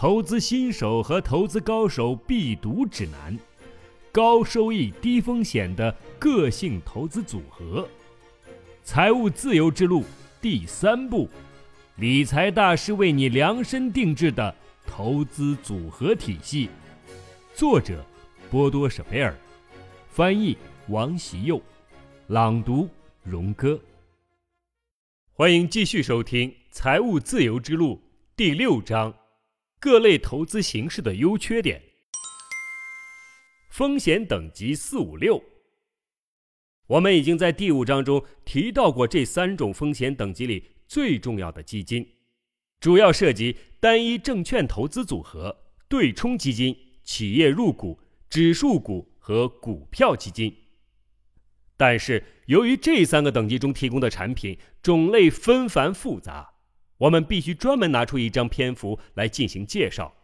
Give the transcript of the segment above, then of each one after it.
投资新手和投资高手必读指南，高收益低风险的个性投资组合，财务自由之路第三步，理财大师为你量身定制的投资组合体系。作者：波多舍贝尔，翻译：王习佑，朗读：荣哥。欢迎继续收听《财务自由之路》第六章。各类投资形式的优缺点，风险等级四五六。我们已经在第五章中提到过这三种风险等级里最重要的基金，主要涉及单一证券投资组合、对冲基金、企业入股、指数股和股票基金。但是，由于这三个等级中提供的产品种类纷繁复杂。我们必须专门拿出一张篇幅来进行介绍，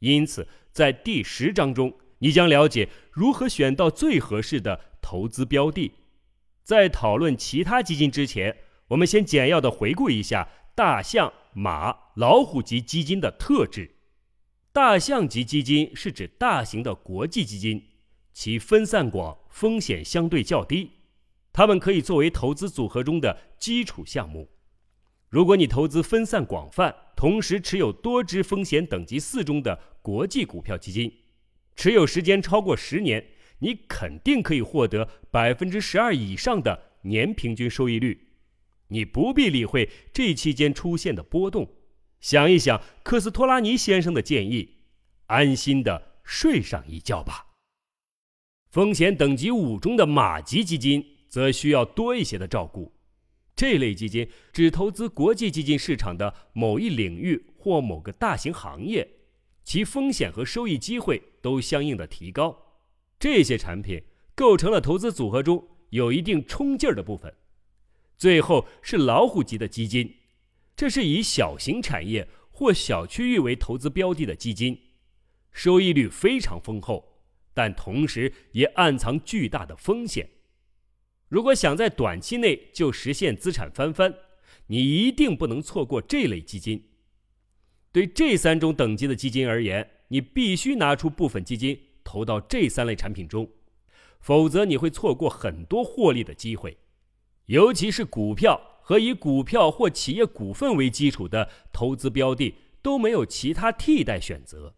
因此在第十章中，你将了解如何选到最合适的投资标的。在讨论其他基金之前，我们先简要的回顾一下大象、马、老虎级基金的特质。大象级基金是指大型的国际基金，其分散广，风险相对较低，它们可以作为投资组合中的基础项目。如果你投资分散广泛，同时持有多只风险等级四中的国际股票基金，持有时间超过十年，你肯定可以获得百分之十二以上的年平均收益率。你不必理会这期间出现的波动，想一想科斯托拉尼先生的建议，安心的睡上一觉吧。风险等级五中的马级基金则需要多一些的照顾。这类基金只投资国际基金市场的某一领域或某个大型行业，其风险和收益机会都相应的提高。这些产品构成了投资组合中有一定冲劲儿的部分。最后是老虎级的基金，这是以小型产业或小区域为投资标的的基金，收益率非常丰厚，但同时也暗藏巨大的风险。如果想在短期内就实现资产翻番，你一定不能错过这类基金。对这三种等级的基金而言，你必须拿出部分基金投到这三类产品中，否则你会错过很多获利的机会。尤其是股票和以股票或企业股份为基础的投资标的都没有其他替代选择。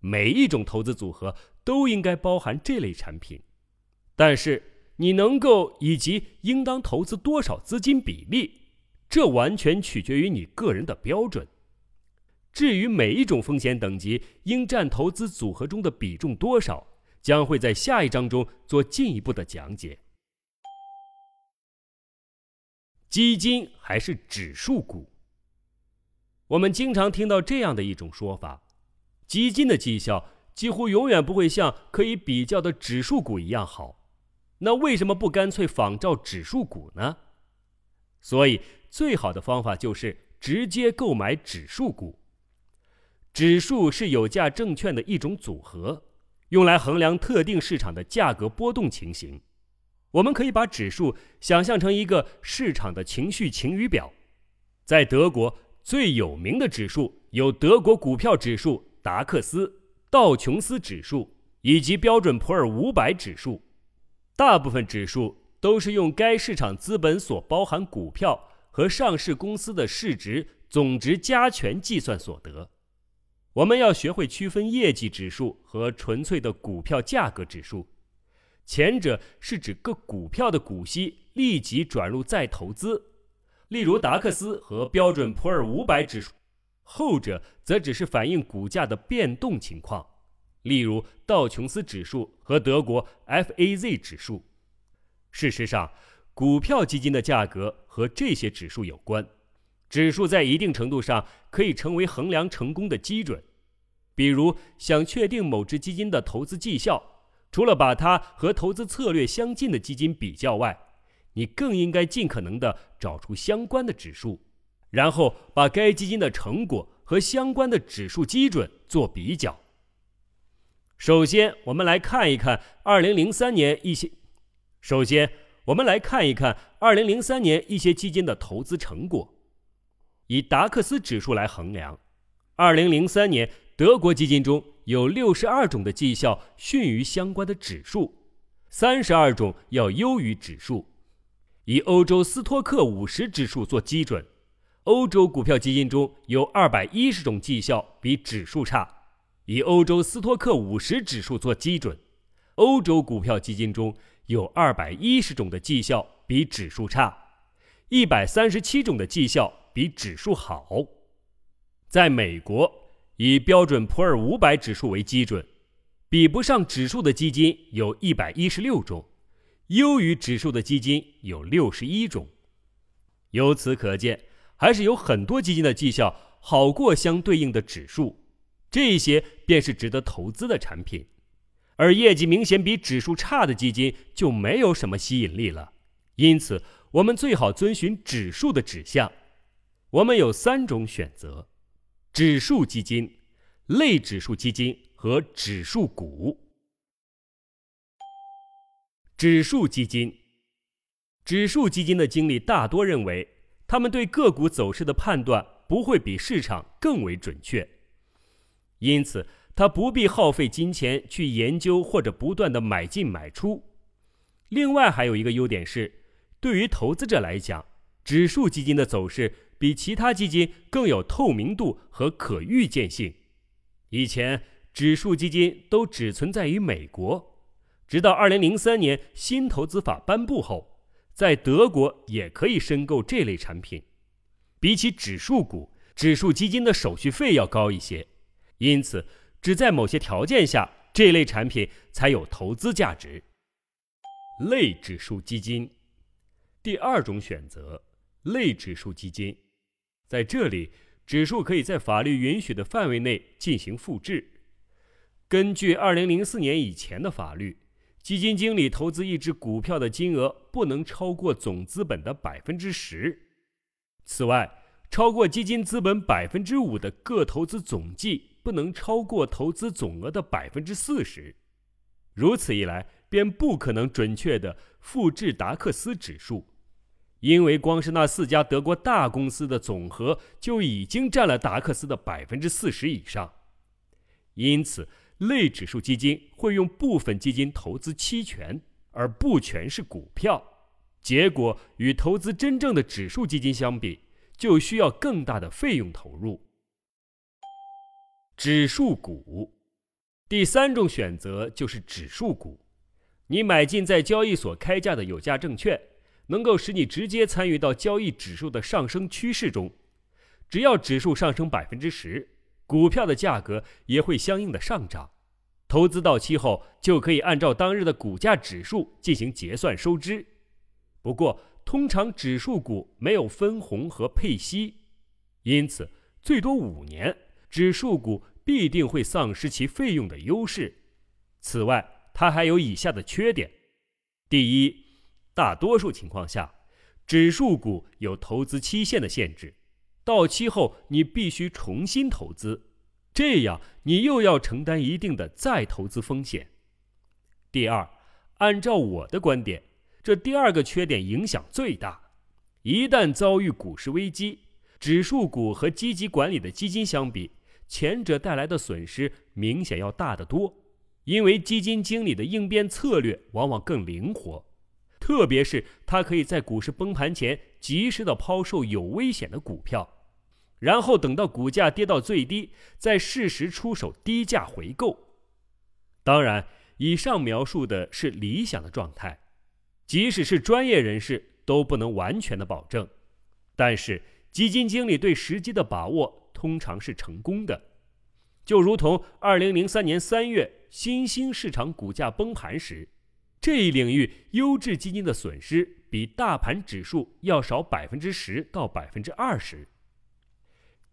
每一种投资组合都应该包含这类产品，但是。你能够以及应当投资多少资金比例，这完全取决于你个人的标准。至于每一种风险等级应占投资组合中的比重多少，将会在下一章中做进一步的讲解。基金还是指数股？我们经常听到这样的一种说法：基金的绩效几乎永远不会像可以比较的指数股一样好。那为什么不干脆仿照指数股呢？所以最好的方法就是直接购买指数股。指数是有价证券的一种组合，用来衡量特定市场的价格波动情形。我们可以把指数想象成一个市场的情绪晴雨表。在德国最有名的指数有德国股票指数、达克斯、道琼斯指数以及标准普尔五百指数。大部分指数都是用该市场资本所包含股票和上市公司的市值总值加权计算所得。我们要学会区分业绩指数和纯粹的股票价格指数。前者是指各股票的股息立即转入再投资，例如达克斯和标准普尔五百指数；后者则只是反映股价的变动情况。例如道琼斯指数和德国 FAZ 指数。事实上，股票基金的价格和这些指数有关。指数在一定程度上可以成为衡量成功的基准。比如，想确定某只基金的投资绩效，除了把它和投资策略相近的基金比较外，你更应该尽可能的找出相关的指数，然后把该基金的成果和相关的指数基准做比较。首先，我们来看一看2003年一些。首先，我们来看一看2003年一些基金的投资成果。以达克斯指数来衡量，2003年德国基金中有六十二种的绩效逊于相关的指数，三十二种要优于指数。以欧洲斯托克五十指数做基准，欧洲股票基金中有二百一十种绩效比指数差。以欧洲斯托克五十指数做基准，欧洲股票基金中有二百一十种的绩效比指数差，一百三十七种的绩效比指数好。在美国，以标准普尔五百指数为基准，比不上指数的基金有一百一十六种。优于指数的基金有六十一种，由此可见，还是有很多基金的绩效好过相对应的指数，这些便是值得投资的产品，而业绩明显比指数差的基金就没有什么吸引力了。因此，我们最好遵循指数的指向。我们有三种选择：指数基金、类指数基金和指数股。指数基金，指数基金的经理大多认为，他们对个股走势的判断不会比市场更为准确，因此他不必耗费金钱去研究或者不断的买进买出。另外还有一个优点是，对于投资者来讲，指数基金的走势比其他基金更有透明度和可预见性。以前指数基金都只存在于美国。直到二零零三年新投资法颁布后，在德国也可以申购这类产品。比起指数股，指数基金的手续费要高一些，因此只在某些条件下，这类产品才有投资价值。类指数基金，第二种选择，类指数基金，在这里，指数可以在法律允许的范围内进行复制。根据二零零四年以前的法律。基金经理投资一只股票的金额不能超过总资本的百分之十。此外，超过基金资本百分之五的各投资总计不能超过投资总额的百分之四十。如此一来，便不可能准确的复制达克斯指数，因为光是那四家德国大公司的总和就已经占了达克斯的百分之四十以上。因此。类指数基金会用部分基金投资期权，而不全是股票，结果与投资真正的指数基金相比，就需要更大的费用投入。指数股，第三种选择就是指数股，你买进在交易所开价的有价证券，能够使你直接参与到交易指数的上升趋势中，只要指数上升百分之十。股票的价格也会相应的上涨，投资到期后就可以按照当日的股价指数进行结算收支。不过，通常指数股没有分红和配息，因此最多五年，指数股必定会丧失其费用的优势。此外，它还有以下的缺点：第一，大多数情况下，指数股有投资期限的限制。到期后，你必须重新投资，这样你又要承担一定的再投资风险。第二，按照我的观点，这第二个缺点影响最大。一旦遭遇股市危机，指数股和积极管理的基金相比，前者带来的损失明显要大得多，因为基金经理的应变策略往往更灵活。特别是他可以在股市崩盘前及时的抛售有危险的股票，然后等到股价跌到最低，再适时出手低价回购。当然，以上描述的是理想的状态，即使是专业人士都不能完全的保证。但是，基金经理对时机的把握通常是成功的，就如同2003年3月新兴市场股价崩盘时。这一领域优质基金的损失比大盘指数要少百分之十到百分之二十。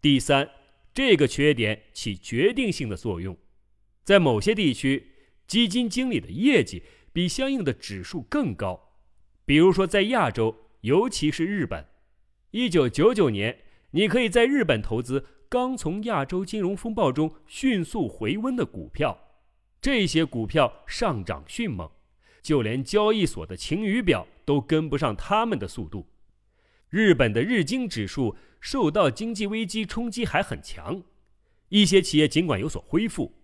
第三，这个缺点起决定性的作用，在某些地区，基金经理的业绩比相应的指数更高。比如说，在亚洲，尤其是日本，一九九九年，你可以在日本投资刚从亚洲金融风暴中迅速回温的股票，这些股票上涨迅猛。就连交易所的晴雨表都跟不上他们的速度。日本的日经指数受到经济危机冲击还很强，一些企业尽管有所恢复，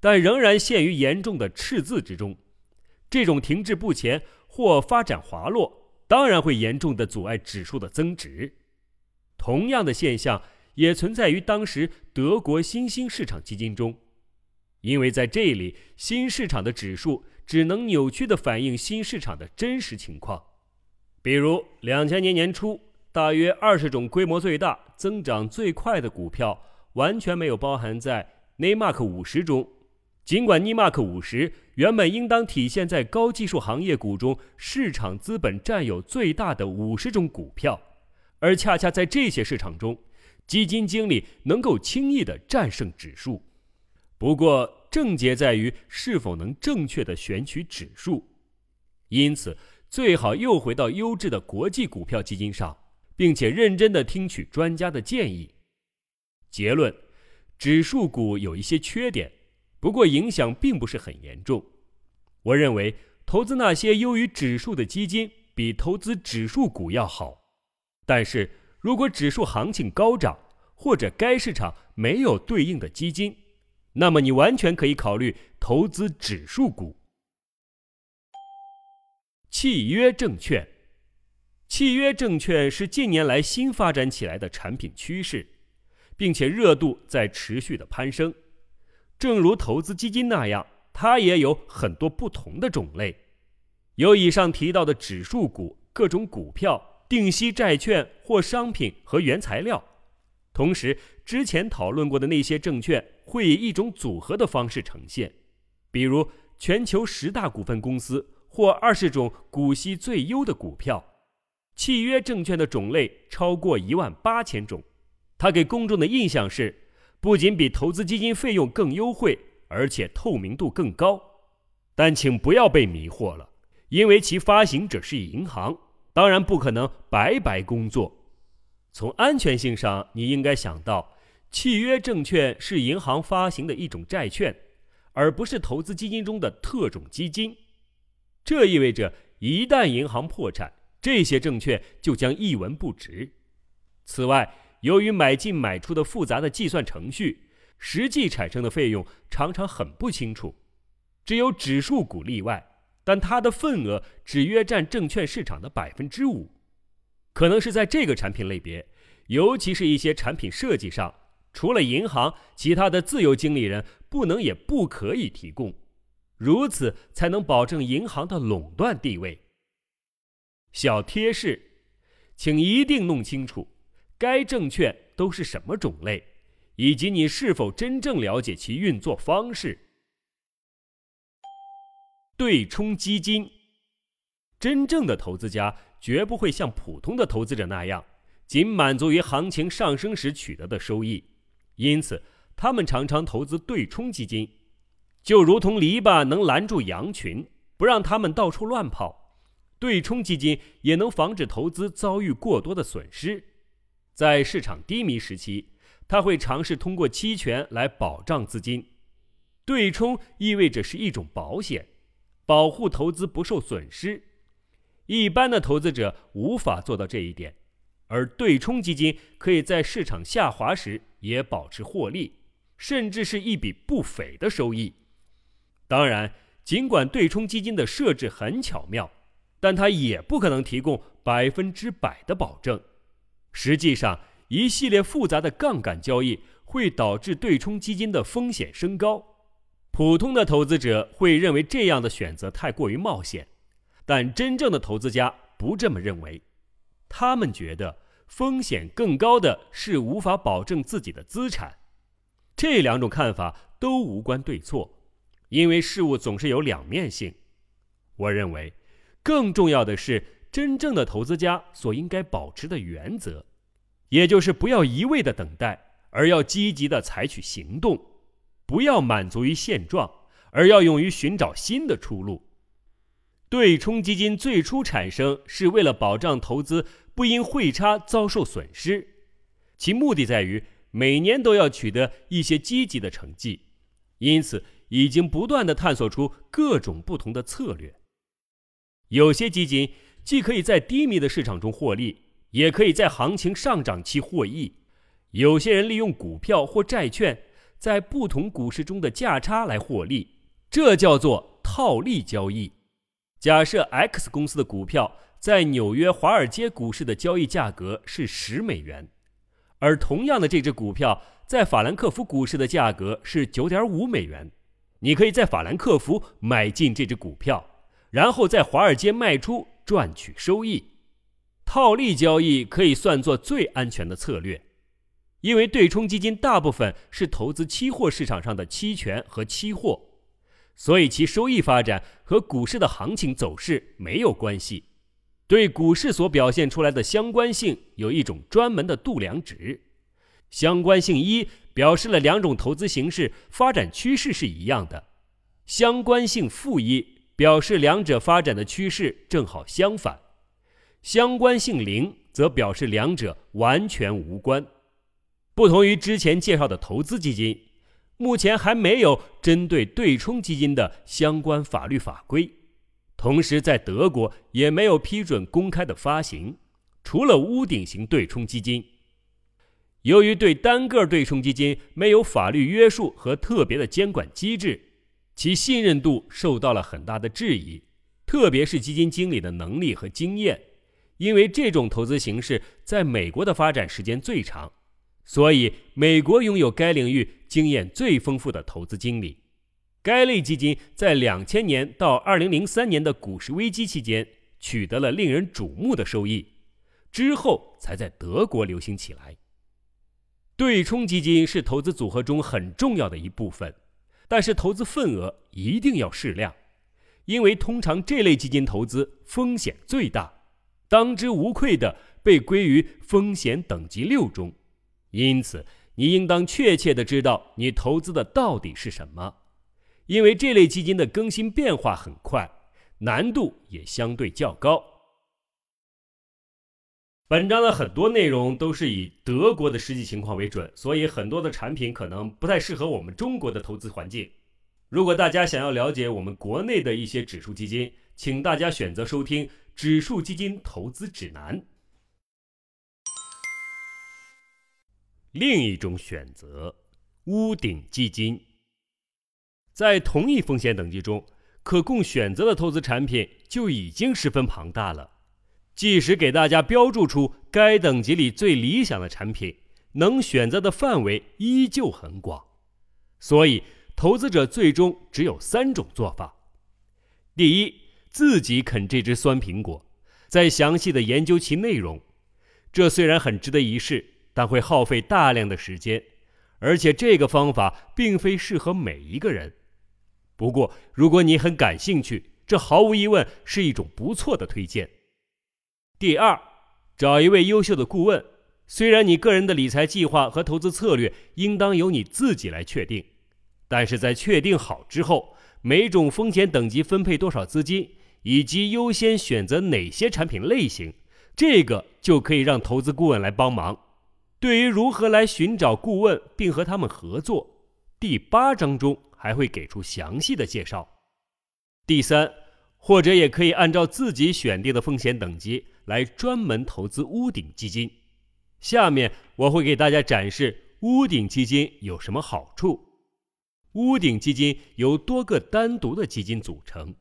但仍然陷于严重的赤字之中。这种停滞不前或发展滑落，当然会严重的阻碍指数的增值。同样的现象也存在于当时德国新兴市场基金中，因为在这里，新市场的指数只能扭曲的反映新市场的真实情况。比如，两千年年初，大约二十种规模最大、增长最快的股票完全没有包含在内马克五十中。尽管尼马克五十原本应当体现在高技术行业股中市场资本占有最大的五十种股票，而恰恰在这些市场中，基金经理能够轻易地战胜指数。不过，症结在于是否能正确地选取指数。因此，最好又回到优质的国际股票基金上，并且认真地听取专家的建议。结论：指数股有一些缺点。不过影响并不是很严重。我认为投资那些优于指数的基金比投资指数股要好。但是如果指数行情高涨，或者该市场没有对应的基金，那么你完全可以考虑投资指数股。契约证券，契约证券是近年来新发展起来的产品趋势，并且热度在持续的攀升。正如投资基金那样，它也有很多不同的种类，有以上提到的指数股、各种股票、定息债券或商品和原材料。同时，之前讨论过的那些证券会以一种组合的方式呈现，比如全球十大股份公司或二十种股息最优的股票。契约证券的种类超过一万八千种，它给公众的印象是。不仅比投资基金费用更优惠，而且透明度更高。但请不要被迷惑了，因为其发行者是银行，当然不可能白白工作。从安全性上，你应该想到，契约证券是银行发行的一种债券，而不是投资基金中的特种基金。这意味着，一旦银行破产，这些证券就将一文不值。此外，由于买进买出的复杂的计算程序，实际产生的费用常常很不清楚。只有指数股例外，但它的份额只约占证券市场的百分之五。可能是在这个产品类别，尤其是一些产品设计上，除了银行，其他的自由经理人不能也不可以提供，如此才能保证银行的垄断地位。小贴士，请一定弄清楚。该证券都是什么种类，以及你是否真正了解其运作方式？对冲基金，真正的投资家绝不会像普通的投资者那样，仅满足于行情上升时取得的收益，因此他们常常投资对冲基金，就如同篱笆能拦住羊群，不让他们到处乱跑，对冲基金也能防止投资遭遇过多的损失。在市场低迷时期，他会尝试通过期权来保障资金。对冲意味着是一种保险，保护投资不受损失。一般的投资者无法做到这一点，而对冲基金可以在市场下滑时也保持获利，甚至是一笔不菲的收益。当然，尽管对冲基金的设置很巧妙，但它也不可能提供百分之百的保证。实际上，一系列复杂的杠杆交易会导致对冲基金的风险升高。普通的投资者会认为这样的选择太过于冒险，但真正的投资家不这么认为。他们觉得风险更高的是无法保证自己的资产。这两种看法都无关对错，因为事物总是有两面性。我认为，更重要的是真正的投资家所应该保持的原则。也就是不要一味的等待，而要积极的采取行动；不要满足于现状，而要勇于寻找新的出路。对冲基金最初产生是为了保障投资不因汇差遭受损失，其目的在于每年都要取得一些积极的成绩，因此已经不断的探索出各种不同的策略。有些基金既可以在低迷的市场中获利。也可以在行情上涨期获益。有些人利用股票或债券，在不同股市中的价差来获利，这叫做套利交易。假设 X 公司的股票在纽约华尔街股市的交易价格是十美元，而同样的这只股票在法兰克福股市的价格是九点五美元，你可以在法兰克福买进这只股票，然后在华尔街卖出，赚取收益。套利交易可以算作最安全的策略，因为对冲基金大部分是投资期货市场上的期权和期货，所以其收益发展和股市的行情走势没有关系。对股市所表现出来的相关性有一种专门的度量值，相关性一表示了两种投资形式发展趋势是一样的，相关性负一表示两者发展的趋势正好相反。相关性零则表示两者完全无关。不同于之前介绍的投资基金，目前还没有针对对冲基金的相关法律法规。同时，在德国也没有批准公开的发行，除了屋顶型对冲基金。由于对单个对冲基金没有法律约束和特别的监管机制，其信任度受到了很大的质疑，特别是基金经理的能力和经验。因为这种投资形式在美国的发展时间最长，所以美国拥有该领域经验最丰富的投资经理。该类基金在两千年到二零零三年的股市危机期间取得了令人瞩目的收益，之后才在德国流行起来。对冲基金是投资组合中很重要的一部分，但是投资份额一定要适量，因为通常这类基金投资风险最大。当之无愧的被归于风险等级六中，因此你应当确切的知道你投资的到底是什么，因为这类基金的更新变化很快，难度也相对较高。本章的很多内容都是以德国的实际情况为准，所以很多的产品可能不太适合我们中国的投资环境。如果大家想要了解我们国内的一些指数基金，请大家选择收听。指数基金投资指南。另一种选择，屋顶基金。在同一风险等级中，可供选择的投资产品就已经十分庞大了。即使给大家标注出该等级里最理想的产品，能选择的范围依旧很广。所以，投资者最终只有三种做法：第一，自己啃这只酸苹果，再详细的研究其内容。这虽然很值得一试，但会耗费大量的时间，而且这个方法并非适合每一个人。不过，如果你很感兴趣，这毫无疑问是一种不错的推荐。第二，找一位优秀的顾问。虽然你个人的理财计划和投资策略应当由你自己来确定，但是在确定好之后，每种风险等级分配多少资金？以及优先选择哪些产品类型，这个就可以让投资顾问来帮忙。对于如何来寻找顾问并和他们合作，第八章中还会给出详细的介绍。第三，或者也可以按照自己选定的风险等级来专门投资屋顶基金。下面我会给大家展示屋顶基金有什么好处。屋顶基金由多个单独的基金组成。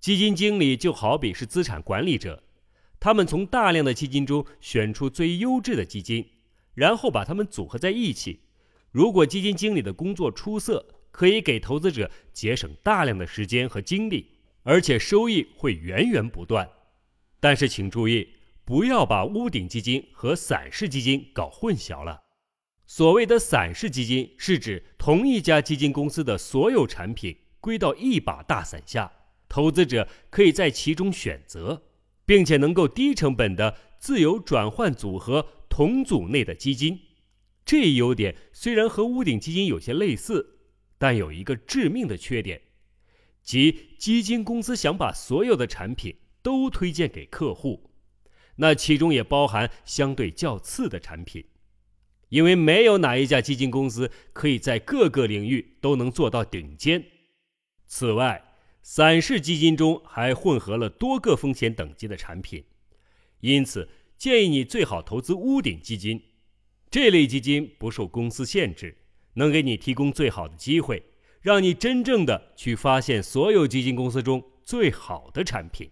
基金经理就好比是资产管理者，他们从大量的基金中选出最优质的基金，然后把它们组合在一起。如果基金经理的工作出色，可以给投资者节省大量的时间和精力，而且收益会源源不断。但是请注意，不要把屋顶基金和散式基金搞混淆了。所谓的散式基金，是指同一家基金公司的所有产品归到一把大伞下。投资者可以在其中选择，并且能够低成本的自由转换组合同组内的基金。这一优点虽然和屋顶基金有些类似，但有一个致命的缺点，即基金公司想把所有的产品都推荐给客户，那其中也包含相对较次的产品，因为没有哪一家基金公司可以在各个领域都能做到顶尖。此外，散式基金中还混合了多个风险等级的产品，因此建议你最好投资屋顶基金。这类基金不受公司限制，能给你提供最好的机会，让你真正的去发现所有基金公司中最好的产品。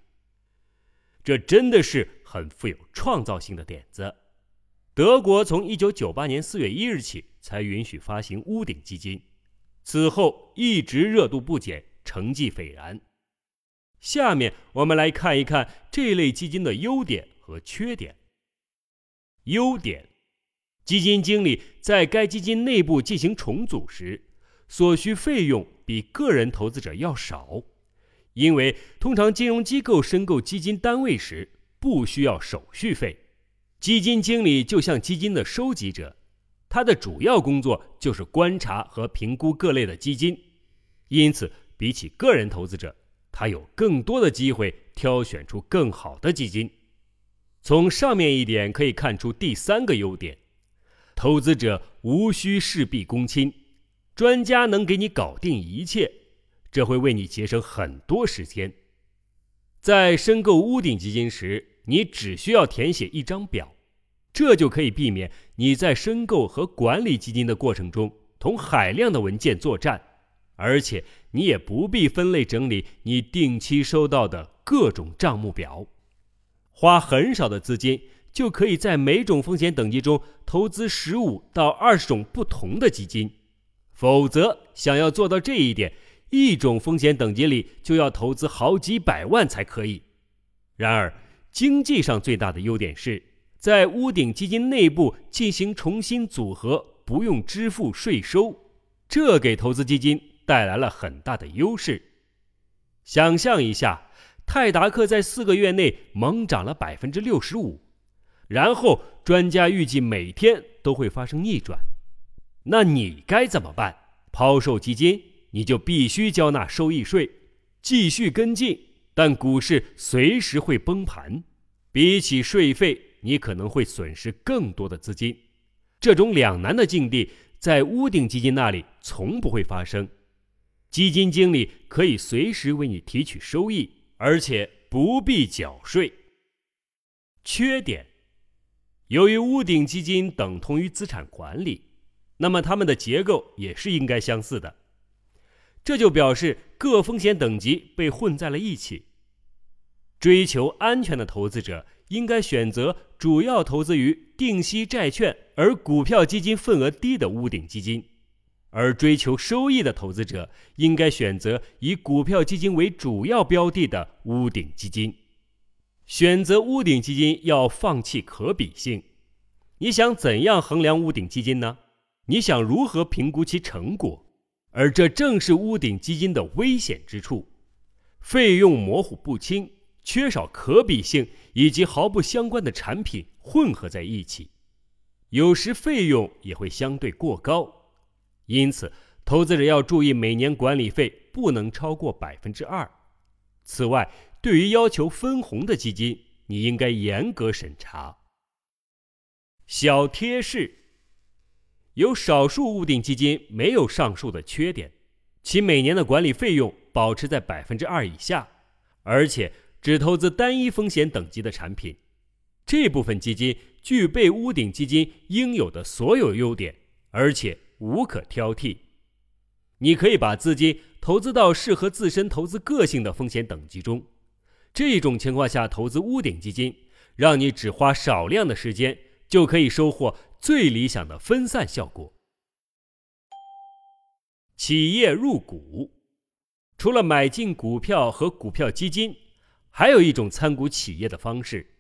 这真的是很富有创造性的点子。德国从一九九八年四月一日起才允许发行屋顶基金，此后一直热度不减，成绩斐然。下面我们来看一看这类基金的优点和缺点。优点：基金经理在该基金内部进行重组时，所需费用比个人投资者要少，因为通常金融机构申购基金单位时不需要手续费。基金经理就像基金的收集者，他的主要工作就是观察和评估各类的基金，因此比起个人投资者，他有更多的机会挑选出更好的基金。从上面一点可以看出第三个优点：投资者无需事必躬亲，专家能给你搞定一切，这会为你节省很多时间。在申购屋顶基金时，你只需要填写一张表，这就可以避免你在申购和管理基金的过程中同海量的文件作战，而且你也不必分类整理你定期收到的各种账目表，花很少的资金就可以在每种风险等级中投资十五到二十种不同的基金。否则，想要做到这一点，一种风险等级里就要投资好几百万才可以。然而，经济上最大的优点是在屋顶基金内部进行重新组合，不用支付税收，这给投资基金带来了很大的优势。想象一下，泰达克在四个月内猛涨了百分之六十五，然后专家预计每天都会发生逆转，那你该怎么办？抛售基金，你就必须交纳收益税，继续跟进。但股市随时会崩盘，比起税费，你可能会损失更多的资金。这种两难的境地，在屋顶基金那里从不会发生。基金经理可以随时为你提取收益，而且不必缴税。缺点：由于屋顶基金等同于资产管理，那么它们的结构也是应该相似的。这就表示各风险等级被混在了一起。追求安全的投资者应该选择主要投资于定息债券而股票基金份额低的屋顶基金，而追求收益的投资者应该选择以股票基金为主要标的的屋顶基金。选择屋顶基金要放弃可比性。你想怎样衡量屋顶基金呢？你想如何评估其成果？而这正是屋顶基金的危险之处，费用模糊不清，缺少可比性，以及毫不相关的产品混合在一起，有时费用也会相对过高。因此，投资者要注意每年管理费不能超过百分之二。此外，对于要求分红的基金，你应该严格审查。小贴士。有少数屋顶基金没有上述的缺点，其每年的管理费用保持在百分之二以下，而且只投资单一风险等级的产品。这部分基金具备屋顶基金应有的所有优点，而且无可挑剔。你可以把资金投资到适合自身投资个性的风险等级中。这种情况下投资屋顶基金，让你只花少量的时间就可以收获。最理想的分散效果。企业入股，除了买进股票和股票基金，还有一种参股企业的方式。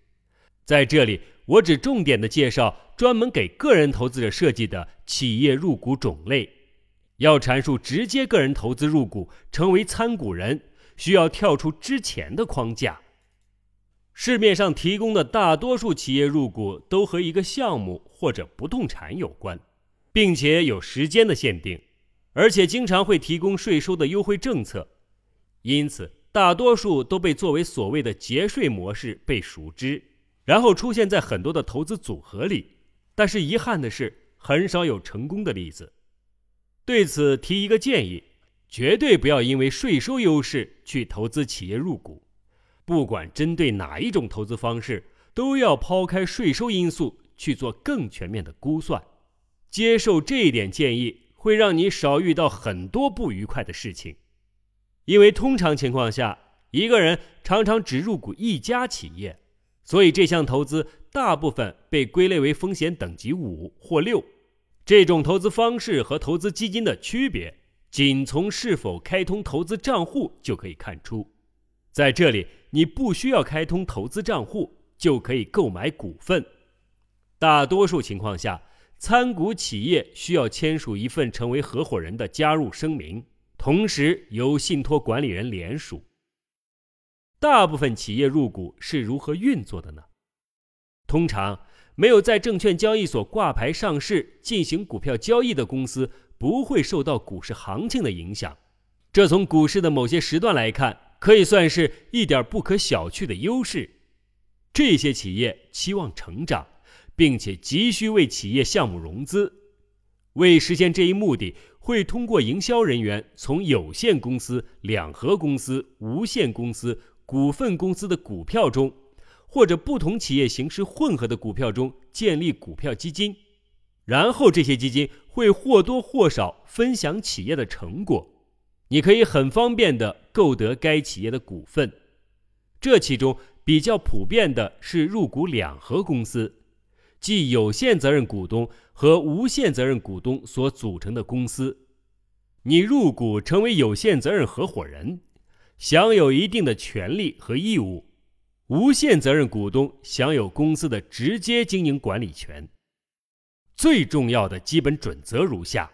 在这里，我只重点的介绍专门给个人投资者设计的企业入股种类。要阐述直接个人投资入股成为参股人，需要跳出之前的框架。市面上提供的大多数企业入股都和一个项目或者不动产有关，并且有时间的限定，而且经常会提供税收的优惠政策，因此大多数都被作为所谓的节税模式被熟知，然后出现在很多的投资组合里。但是遗憾的是，很少有成功的例子。对此提一个建议：绝对不要因为税收优势去投资企业入股。不管针对哪一种投资方式，都要抛开税收因素去做更全面的估算。接受这一点建议，会让你少遇到很多不愉快的事情，因为通常情况下，一个人常常只入股一家企业，所以这项投资大部分被归类为风险等级五或六。这种投资方式和投资基金的区别，仅从是否开通投资账户就可以看出。在这里，你不需要开通投资账户就可以购买股份。大多数情况下，参股企业需要签署一份成为合伙人的加入声明，同时由信托管理人联署。大部分企业入股是如何运作的呢？通常。没有在证券交易所挂牌上市进行股票交易的公司不会受到股市行情的影响，这从股市的某些时段来看，可以算是一点不可小觑的优势。这些企业期望成长，并且急需为企业项目融资，为实现这一目的，会通过营销人员从有限公司、两合公司、无限公司、股份公司的股票中。或者不同企业形式混合的股票中建立股票基金，然后这些基金会或多或少分享企业的成果，你可以很方便的购得该企业的股份。这其中比较普遍的是入股两合公司，即有限责任股东和无限责任股东所组成的公司。你入股成为有限责任合伙人，享有一定的权利和义务。无限责任股东享有公司的直接经营管理权。最重要的基本准则如下：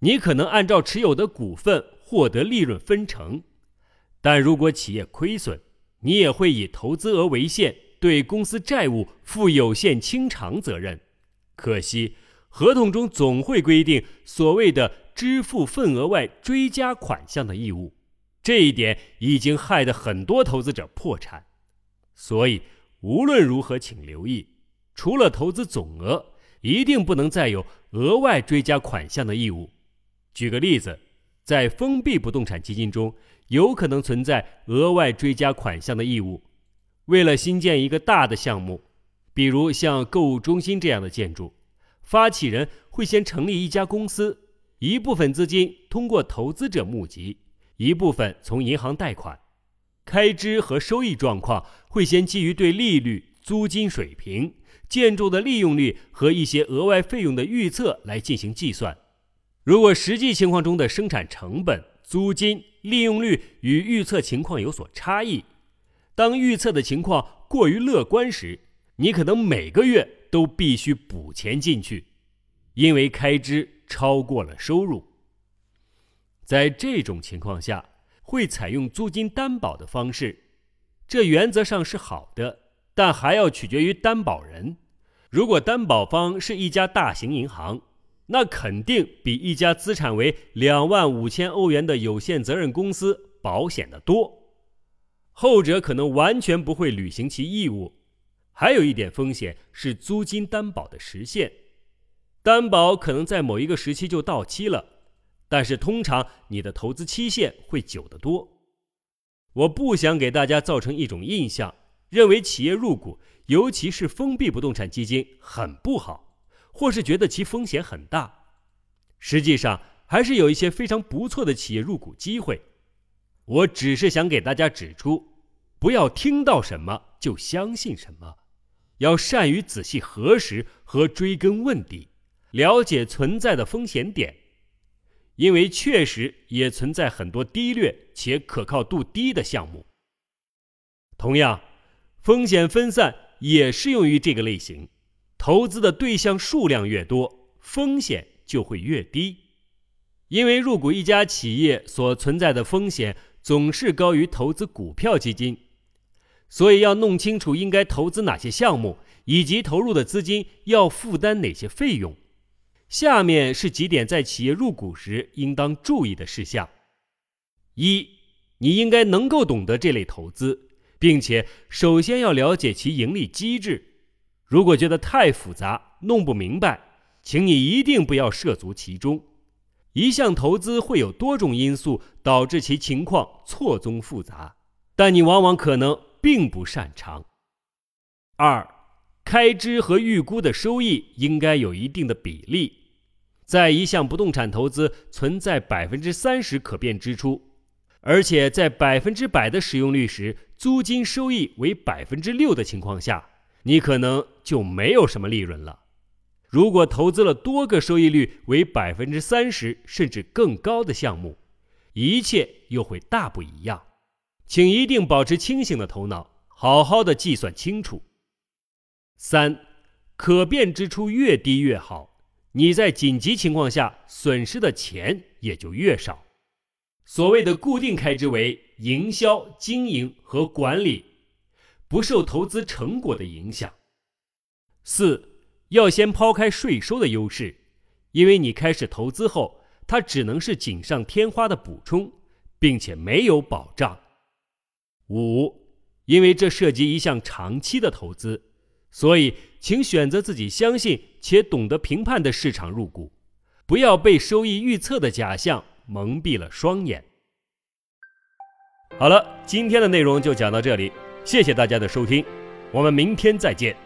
你可能按照持有的股份获得利润分成，但如果企业亏损，你也会以投资额为限，对公司债务负有限清偿责任。可惜，合同中总会规定所谓的支付份额外追加款项的义务，这一点已经害得很多投资者破产。所以，无论如何，请留意，除了投资总额，一定不能再有额外追加款项的义务。举个例子，在封闭不动产基金中，有可能存在额外追加款项的义务。为了新建一个大的项目，比如像购物中心这样的建筑，发起人会先成立一家公司，一部分资金通过投资者募集，一部分从银行贷款。开支和收益状况会先基于对利率、租金水平、建筑的利用率和一些额外费用的预测来进行计算。如果实际情况中的生产成本、租金、利用率与预测情况有所差异，当预测的情况过于乐观时，你可能每个月都必须补钱进去，因为开支超过了收入。在这种情况下。会采用租金担保的方式，这原则上是好的，但还要取决于担保人。如果担保方是一家大型银行，那肯定比一家资产为两万五千欧元的有限责任公司保险的多。后者可能完全不会履行其义务。还有一点风险是租金担保的实现，担保可能在某一个时期就到期了。但是通常你的投资期限会久得多。我不想给大家造成一种印象，认为企业入股，尤其是封闭不动产基金很不好，或是觉得其风险很大。实际上，还是有一些非常不错的企业入股机会。我只是想给大家指出，不要听到什么就相信什么，要善于仔细核实和追根问底，了解存在的风险点。因为确实也存在很多低劣且可靠度低的项目。同样，风险分散也适用于这个类型。投资的对象数量越多，风险就会越低。因为入股一家企业所存在的风险总是高于投资股票基金，所以要弄清楚应该投资哪些项目，以及投入的资金要负担哪些费用。下面是几点在企业入股时应当注意的事项：一，你应该能够懂得这类投资，并且首先要了解其盈利机制。如果觉得太复杂、弄不明白，请你一定不要涉足其中。一项投资会有多种因素导致其情况错综复杂，但你往往可能并不擅长。二，开支和预估的收益应该有一定的比例。在一项不动产投资存在百分之三十可变支出，而且在百分之百的使用率时，租金收益为百分之六的情况下，你可能就没有什么利润了。如果投资了多个收益率为百分之三十甚至更高的项目，一切又会大不一样。请一定保持清醒的头脑，好好的计算清楚。三，可变支出越低越好。你在紧急情况下损失的钱也就越少。所谓的固定开支为营销、经营和管理，不受投资成果的影响。四，要先抛开税收的优势，因为你开始投资后，它只能是锦上添花的补充，并且没有保障。五，因为这涉及一项长期的投资。所以，请选择自己相信且懂得评判的市场入股，不要被收益预测的假象蒙蔽了双眼。好了，今天的内容就讲到这里，谢谢大家的收听，我们明天再见。